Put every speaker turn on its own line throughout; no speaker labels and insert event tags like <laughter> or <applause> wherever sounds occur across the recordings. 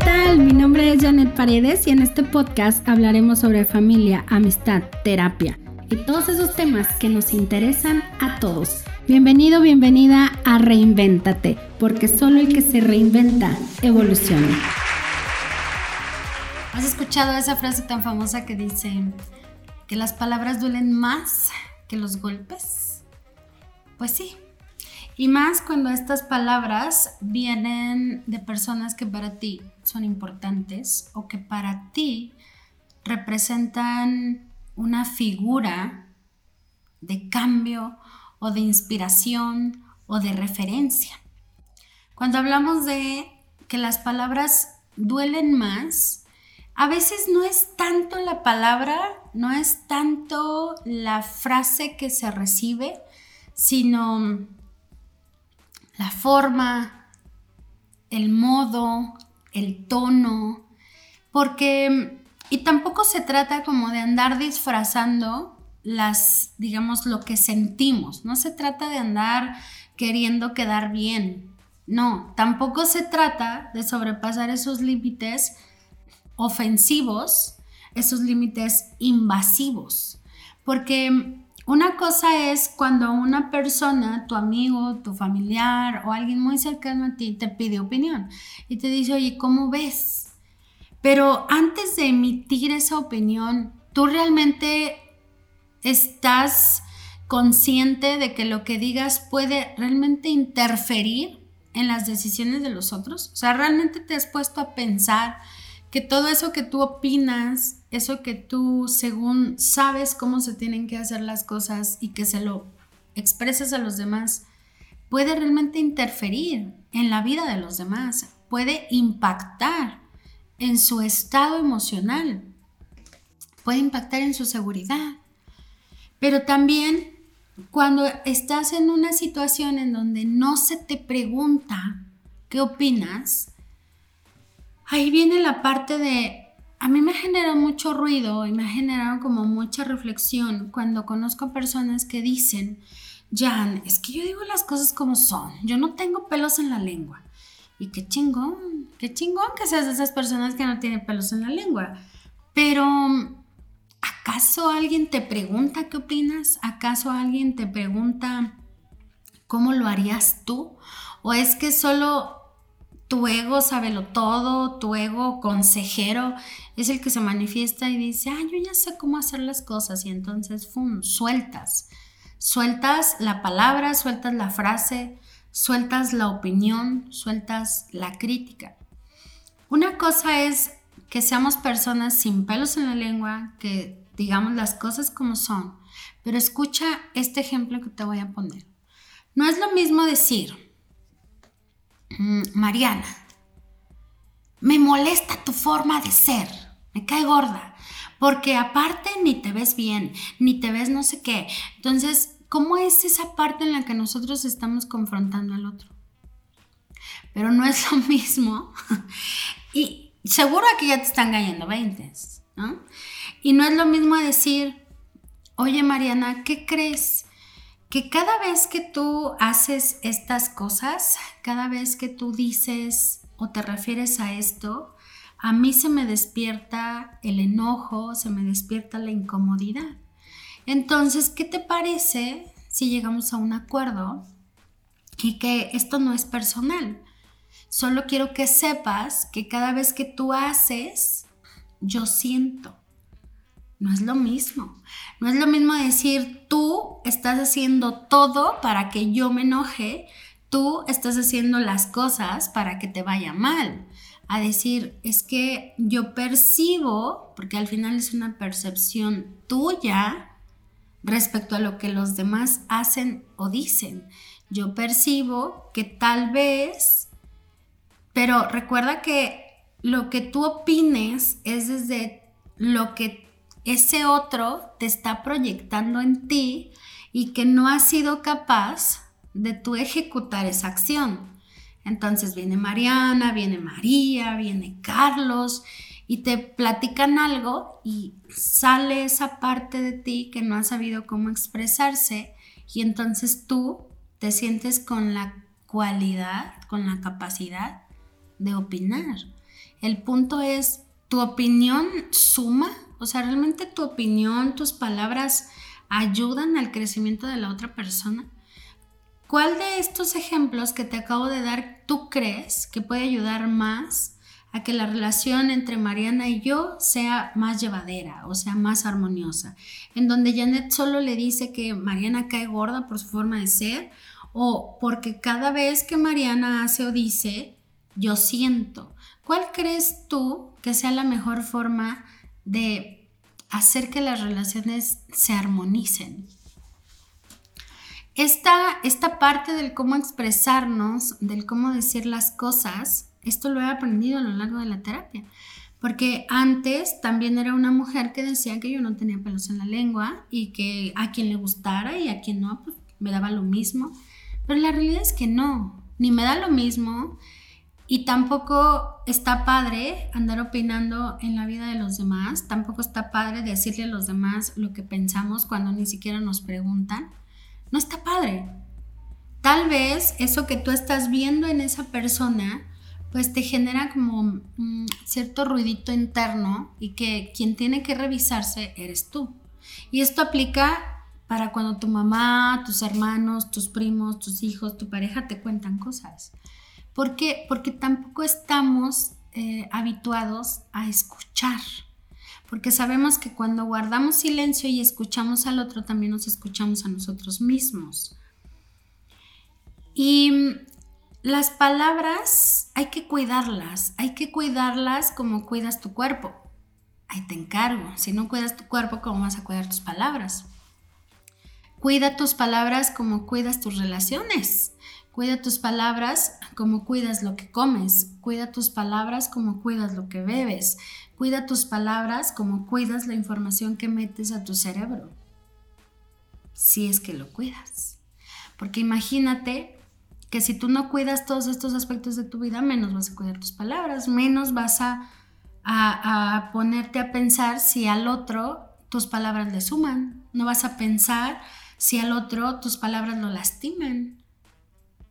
tal? Mi nombre es Janet Paredes y en este podcast hablaremos sobre familia, amistad, terapia y todos esos temas que nos interesan a todos. Bienvenido, bienvenida a Reinvéntate, porque solo el que se reinventa evoluciona. ¿Has escuchado esa frase tan famosa que dice que las palabras duelen más que los golpes? Pues sí. Y más cuando estas palabras vienen de personas que para ti son importantes o que para ti representan una figura de cambio o de inspiración o de referencia. Cuando hablamos de que las palabras duelen más, a veces no es tanto la palabra, no es tanto la frase que se recibe, sino la forma, el modo, el tono, porque, y tampoco se trata como de andar disfrazando las, digamos, lo que sentimos, no se trata de andar queriendo quedar bien, no, tampoco se trata de sobrepasar esos límites ofensivos, esos límites invasivos. Porque una cosa es cuando una persona, tu amigo, tu familiar o alguien muy cercano a ti te pide opinión y te dice, oye, ¿cómo ves? Pero antes de emitir esa opinión, tú realmente estás consciente de que lo que digas puede realmente interferir en las decisiones de los otros. O sea, realmente te has puesto a pensar que todo eso que tú opinas, eso que tú según sabes cómo se tienen que hacer las cosas y que se lo expresas a los demás, puede realmente interferir en la vida de los demás, puede impactar en su estado emocional, puede impactar en su seguridad. Pero también cuando estás en una situación en donde no se te pregunta qué opinas, ahí viene la parte de, a mí me genera mucho ruido y me ha generado como mucha reflexión cuando conozco personas que dicen, Jan, es que yo digo las cosas como son, yo no tengo pelos en la lengua. Y qué chingón, qué chingón que seas de esas personas que no tienen pelos en la lengua. Pero, ¿acaso alguien te pregunta qué opinas? ¿Acaso alguien te pregunta cómo lo harías tú? ¿O es que solo tu ego lo todo, tu ego consejero es el que se manifiesta y dice, ah, yo ya sé cómo hacer las cosas y entonces, sueltas. Sueltas la palabra, sueltas la frase, sueltas la opinión, sueltas la crítica. Una cosa es que seamos personas sin pelos en la lengua, que digamos las cosas como son, pero escucha este ejemplo que te voy a poner. No es lo mismo decir, Mariana, me molesta tu forma de ser, me cae gorda, porque aparte ni te ves bien, ni te ves no sé qué. Entonces, ¿cómo es esa parte en la que nosotros estamos confrontando al otro? Pero no es <laughs> lo mismo. y seguro que ya te están cayendo 20, ¿no? Y no es lo mismo decir, oye Mariana, ¿qué crees? Que cada vez que tú haces estas cosas, cada vez que tú dices o te refieres a esto, a mí se me despierta el enojo, se me despierta la incomodidad. Entonces, ¿qué te parece si llegamos a un acuerdo y que esto no es personal? Solo quiero que sepas que cada vez que tú haces, yo siento. No es lo mismo. No es lo mismo decir, tú estás haciendo todo para que yo me enoje, tú estás haciendo las cosas para que te vaya mal. A decir, es que yo percibo, porque al final es una percepción tuya respecto a lo que los demás hacen o dicen. Yo percibo que tal vez, pero recuerda que lo que tú opines es desde lo que ese otro te está proyectando en ti y que no has sido capaz de tú ejecutar esa acción. Entonces viene Mariana, viene María, viene Carlos y te platican algo y sale esa parte de ti que no ha sabido cómo expresarse y entonces tú te sientes con la cualidad, con la capacidad de opinar. El punto es, ¿tu opinión suma? O sea, ¿realmente tu opinión, tus palabras ayudan al crecimiento de la otra persona? ¿Cuál de estos ejemplos que te acabo de dar tú crees que puede ayudar más a que la relación entre Mariana y yo sea más llevadera, o sea, más armoniosa? En donde Janet solo le dice que Mariana cae gorda por su forma de ser o porque cada vez que Mariana hace o dice, yo siento. ¿Cuál crees tú que sea la mejor forma de hacer que las relaciones se armonicen? Esta, esta parte del cómo expresarnos, del cómo decir las cosas, esto lo he aprendido a lo largo de la terapia. Porque antes también era una mujer que decía que yo no tenía pelos en la lengua y que a quien le gustara y a quien no, pues me daba lo mismo. Pero la realidad es que no, ni me da lo mismo y tampoco está padre andar opinando en la vida de los demás, tampoco está padre decirle a los demás lo que pensamos cuando ni siquiera nos preguntan. No está padre. Tal vez eso que tú estás viendo en esa persona, pues te genera como cierto ruidito interno y que quien tiene que revisarse eres tú. Y esto aplica para cuando tu mamá, tus hermanos, tus primos, tus hijos, tu pareja te cuentan cosas. ¿Por qué? Porque tampoco estamos eh, habituados a escuchar. Porque sabemos que cuando guardamos silencio y escuchamos al otro, también nos escuchamos a nosotros mismos. Y las palabras hay que cuidarlas, hay que cuidarlas como cuidas tu cuerpo. Ahí te encargo. Si no cuidas tu cuerpo, ¿cómo vas a cuidar tus palabras? Cuida tus palabras como cuidas tus relaciones. Cuida tus palabras como cuidas lo que comes. Cuida tus palabras como cuidas lo que bebes. Cuida tus palabras como cuidas la información que metes a tu cerebro. Si es que lo cuidas. Porque imagínate que si tú no cuidas todos estos aspectos de tu vida, menos vas a cuidar tus palabras, menos vas a, a, ponerte a pensar si al otro tus palabras le suman. No vas a pensar si al otro tus palabras lo lastiman.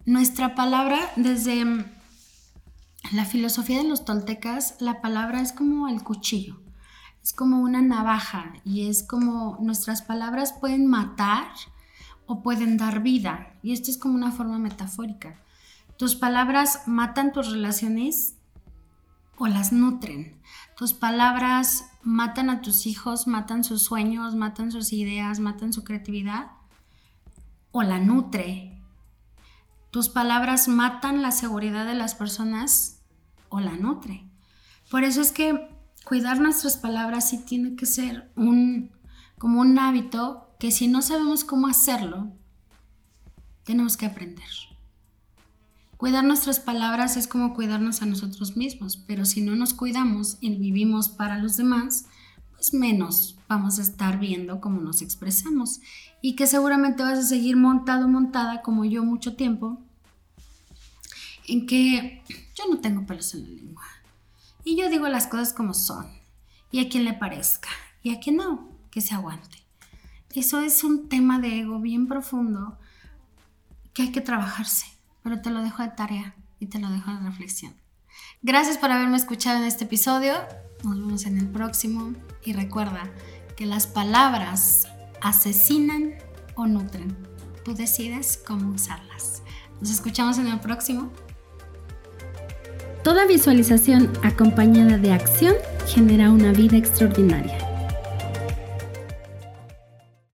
Nuestra palabra, desde mm, la filosofía de los toltecas, la palabra es como el cuchillo, es como una navaja y es como nuestras palabras pueden matar o pueden dar vida. Y esto es como una forma metafórica. Tus palabras matan tus relaciones o las nutren. Tus palabras matan a tus hijos, matan sus sueños, matan sus ideas, matan su creatividad o la nutre. Tus palabras matan la seguridad de las personas o la nutre. Por eso es que cuidar nuestras palabras sí tiene que ser un como un hábito que si no sabemos cómo hacerlo, tenemos que aprender. Cuidar nuestras palabras es como cuidarnos a nosotros mismos, pero si no nos cuidamos y vivimos para los demás, pues menos vamos a estar viendo cómo nos expresamos y que seguramente vas a seguir montado, montada como yo mucho tiempo, en que yo no tengo pelos en la lengua y yo digo las cosas como son y a quien le parezca y a quien no, que se aguante. Eso es un tema de ego bien profundo que hay que trabajarse, pero te lo dejo de tarea y te lo dejo de reflexión. Gracias por haberme escuchado en este episodio. Nos vemos en el próximo y recuerda que las palabras asesinan o nutren. Tú decides cómo usarlas. Nos escuchamos en el próximo.
Toda visualización acompañada de acción genera una vida extraordinaria.